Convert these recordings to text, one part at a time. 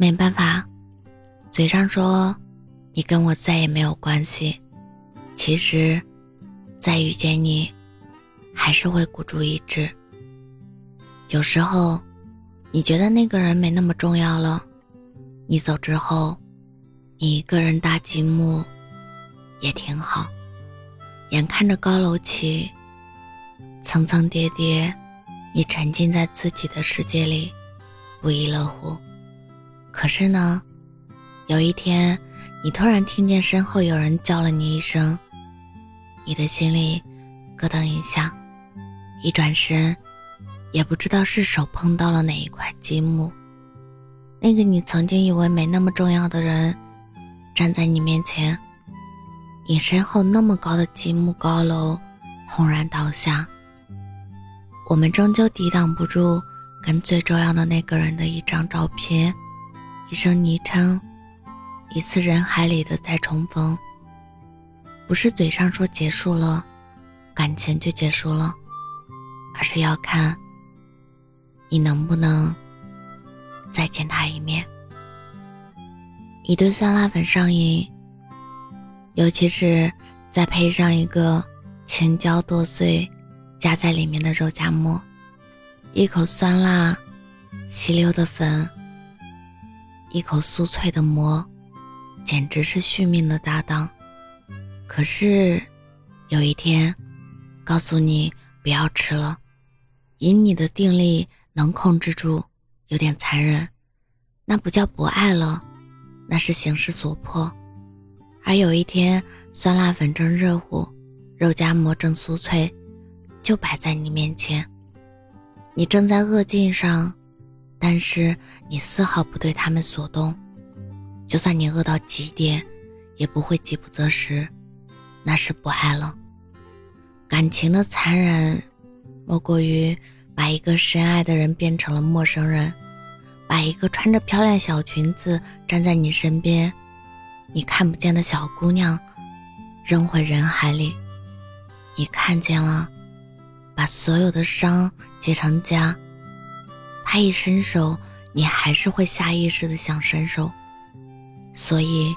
没办法，嘴上说你跟我再也没有关系，其实再遇见你，还是会孤注一掷。有时候，你觉得那个人没那么重要了，你走之后，你一个人搭积木，也挺好。眼看着高楼起，层层叠叠，你沉浸在自己的世界里，不亦乐乎。可是呢，有一天，你突然听见身后有人叫了你一声，你的心里咯噔一下，一转身，也不知道是手碰到了哪一块积木，那个你曾经以为没那么重要的人，站在你面前，你身后那么高的积木高楼轰然倒下，我们终究抵挡不住跟最重要的那个人的一张照片。一声昵称，一次人海里的再重逢，不是嘴上说结束了，感情就结束了，而是要看你能不能再见他一面。你对酸辣粉上瘾，尤其是再配上一个青椒剁碎夹在里面的肉夹馍，一口酸辣吸溜的粉。一口酥脆的馍，简直是续命的搭档。可是，有一天，告诉你不要吃了，以你的定力能控制住，有点残忍，那不叫不爱了，那是形势所迫。而有一天，酸辣粉正热乎，肉夹馍正酥脆，就摆在你面前，你正在饿劲上。但是你丝毫不对他们所动，就算你饿到极点，也不会饥不择食，那是不爱了。感情的残忍，莫过于把一个深爱的人变成了陌生人，把一个穿着漂亮小裙子站在你身边，你看不见的小姑娘扔回人海里，你看见了，把所有的伤结成痂。他一伸手，你还是会下意识的想伸手，所以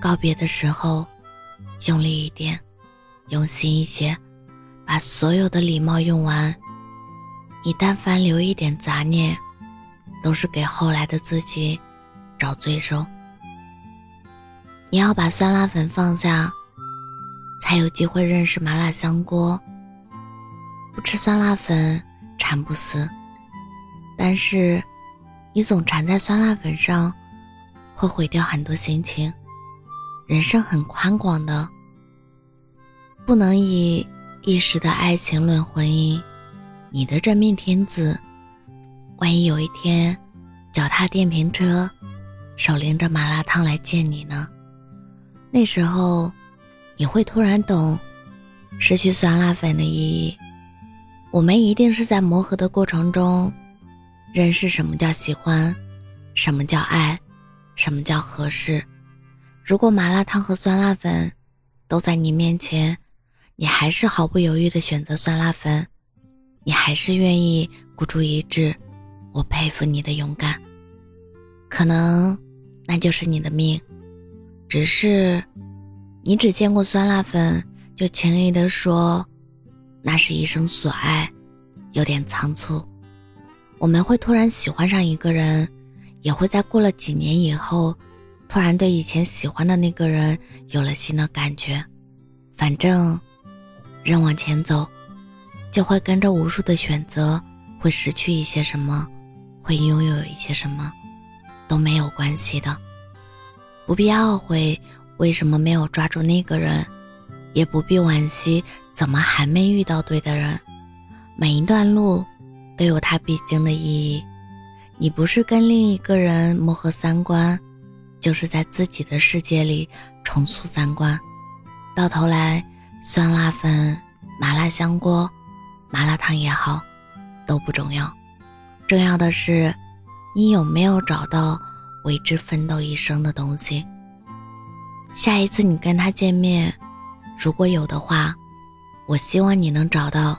告别的时候，用力一点，用心一些，把所有的礼貌用完。你但凡留一点杂念，都是给后来的自己找罪受。你要把酸辣粉放下，才有机会认识麻辣香锅。不吃酸辣粉，馋不死。但是，你总缠在酸辣粉上，会毁掉很多心情。人生很宽广的，不能以一时的爱情论婚姻。你的真命天子，万一有一天脚踏电瓶车，手拎着麻辣烫来见你呢？那时候，你会突然懂失去酸辣粉的意义。我们一定是在磨合的过程中。认识什么叫喜欢，什么叫爱，什么叫合适。如果麻辣烫和酸辣粉都在你面前，你还是毫不犹豫的选择酸辣粉，你还是愿意孤注一掷。我佩服你的勇敢，可能那就是你的命。只是你只见过酸辣粉，就轻易的说那是一生所爱，有点仓促。我们会突然喜欢上一个人，也会在过了几年以后，突然对以前喜欢的那个人有了新的感觉。反正，人往前走，就会跟着无数的选择，会失去一些什么，会拥有一些什么，都没有关系的。不必懊悔为什么没有抓住那个人，也不必惋惜怎么还没遇到对的人。每一段路。都有它必经的意义。你不是跟另一个人磨合三观，就是在自己的世界里重塑三观。到头来，酸辣粉、麻辣香锅、麻辣烫也好，都不重要。重要的是，你有没有找到为之奋斗一生的东西。下一次你跟他见面，如果有的话，我希望你能找到。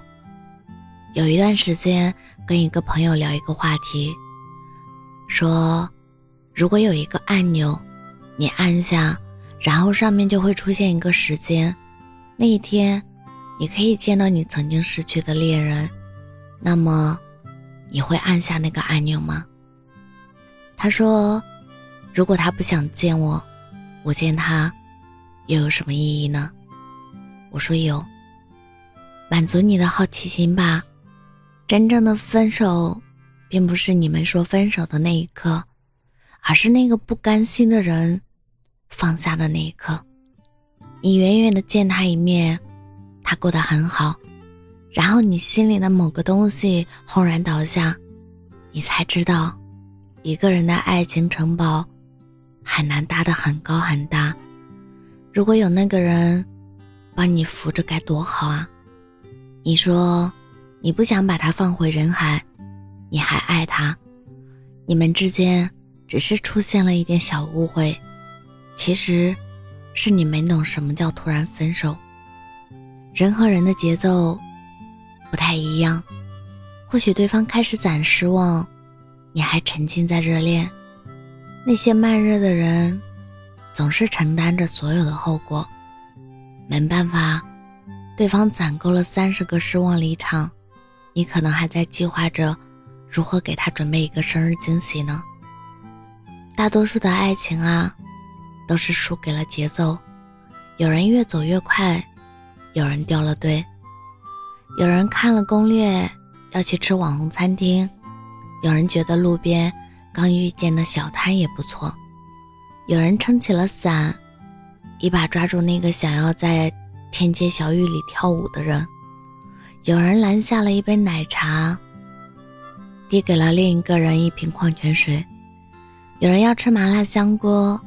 有一段时间跟一个朋友聊一个话题，说如果有一个按钮，你按下，然后上面就会出现一个时间，那一天，你可以见到你曾经失去的恋人，那么，你会按下那个按钮吗？他说：“如果他不想见我，我见他，又有什么意义呢？”我说：“有，满足你的好奇心吧。真正的分手，并不是你们说分手的那一刻，而是那个不甘心的人放下的那一刻。你远远的见他一面，他过得很好，然后你心里的某个东西轰然倒下，你才知道。”一个人的爱情城堡，很难搭得很高很大。如果有那个人帮你扶着，该多好啊！你说你不想把他放回人海，你还爱他，你们之间只是出现了一点小误会，其实是你没懂什么叫突然分手。人和人的节奏不太一样，或许对方开始攒失望。你还沉浸在热恋，那些慢热的人，总是承担着所有的后果。没办法，对方攒够了三十个失望离场，你可能还在计划着如何给他准备一个生日惊喜呢。大多数的爱情啊，都是输给了节奏。有人越走越快，有人掉了队，有人看了攻略要去吃网红餐厅。有人觉得路边刚遇见的小摊也不错，有人撑起了伞，一把抓住那个想要在天街小雨里跳舞的人；有人拦下了一杯奶茶，递给了另一个人一瓶矿泉水；有人要吃麻辣香锅，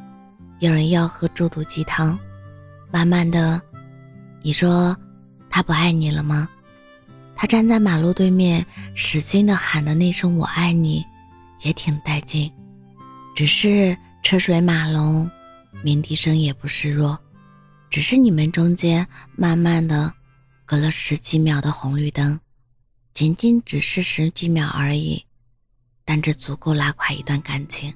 有人要喝猪肚鸡汤。慢慢的，你说他不爱你了吗？他站在马路对面，使劲的喊的那声“我爱你”，也挺带劲。只是车水马龙，鸣笛声也不示弱。只是你们中间慢慢的隔了十几秒的红绿灯，仅仅只是十几秒而已，但这足够拉垮一段感情。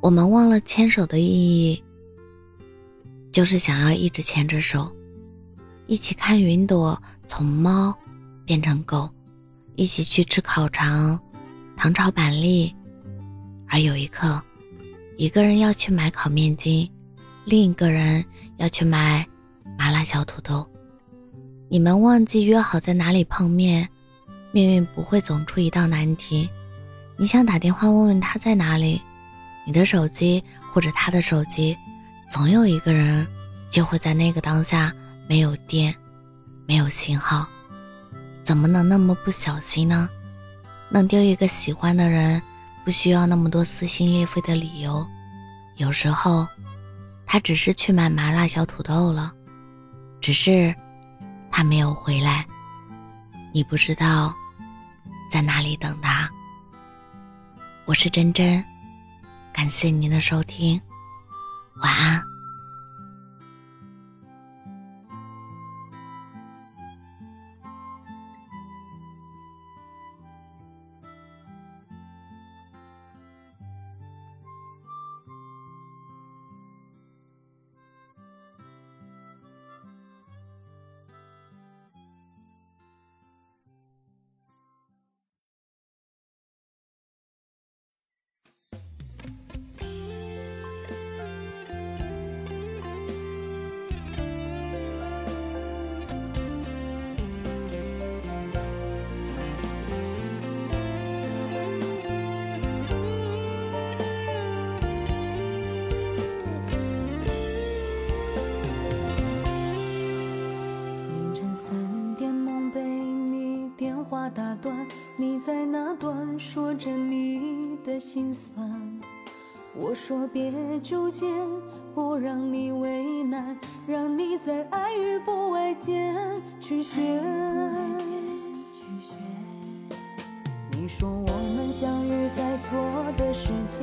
我们忘了牵手的意义，就是想要一直牵着手，一起看云朵从猫。变成狗，一起去吃烤肠、糖炒板栗，而有一刻，一个人要去买烤面筋，另一个人要去买麻辣小土豆。你们忘记约好在哪里碰面，命运不会总出一道难题。你想打电话问问他在哪里，你的手机或者他的手机，总有一个人就会在那个当下没有电，没有信号。怎么能那么不小心呢？弄丢一个喜欢的人，不需要那么多撕心裂肺的理由。有时候，他只是去买麻辣小土豆了，只是他没有回来。你不知道在哪里等他。我是真真，感谢您的收听，晚安。心酸。我说别纠结，不让你为难，让你在爱与不爱间去选。你说我们相遇在错的时间，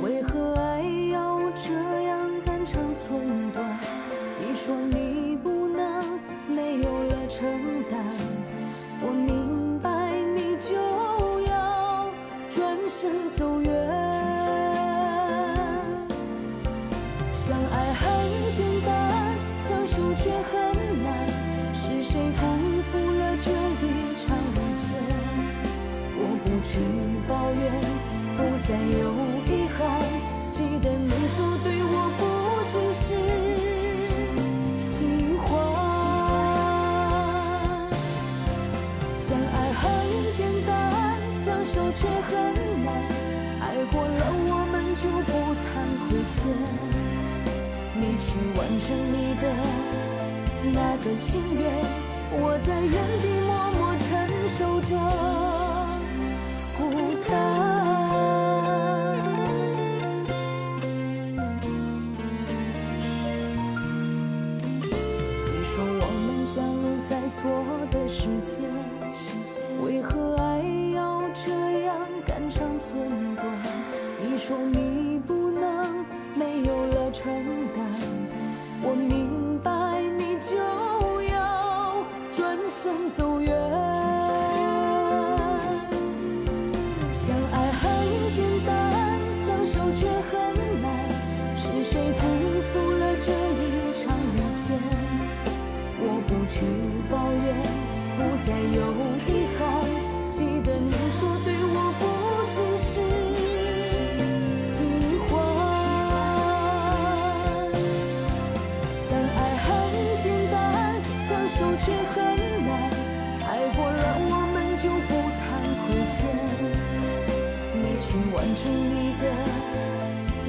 为何爱相爱很简单，相守却很难。是谁辜负了这一场遇见？我不去抱怨，不再有遗憾。记得你说对我不仅是喜欢。相爱很简单，相守却很难。爱过了，我们就不谈亏欠。你去完成你的那个心愿，我在原地默默承受着孤单。你说我们相遇在错的时间，为何爱要这样肝肠寸断？你说你却很难，是谁辜负了这一场遇见？我不去抱怨，不再有遗憾。记得你说对我不仅是喜欢。相爱很简单，相守却很难。爱过了，我们就不谈亏欠。你去完成你的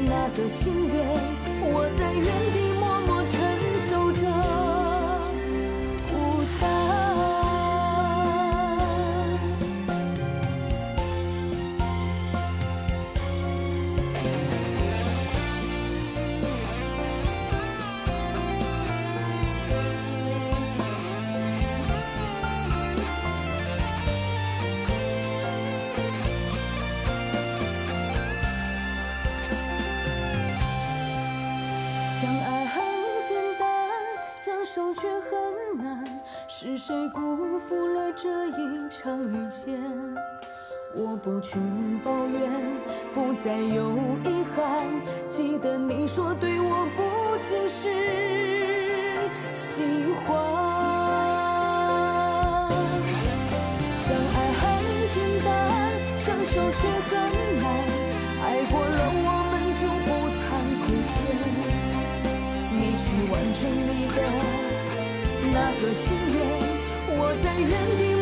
那个心愿，我在原地默默承受着。是谁辜负了这一场遇见？我不去抱怨，不再有遗憾。记得你说对我不仅是喜欢。在原地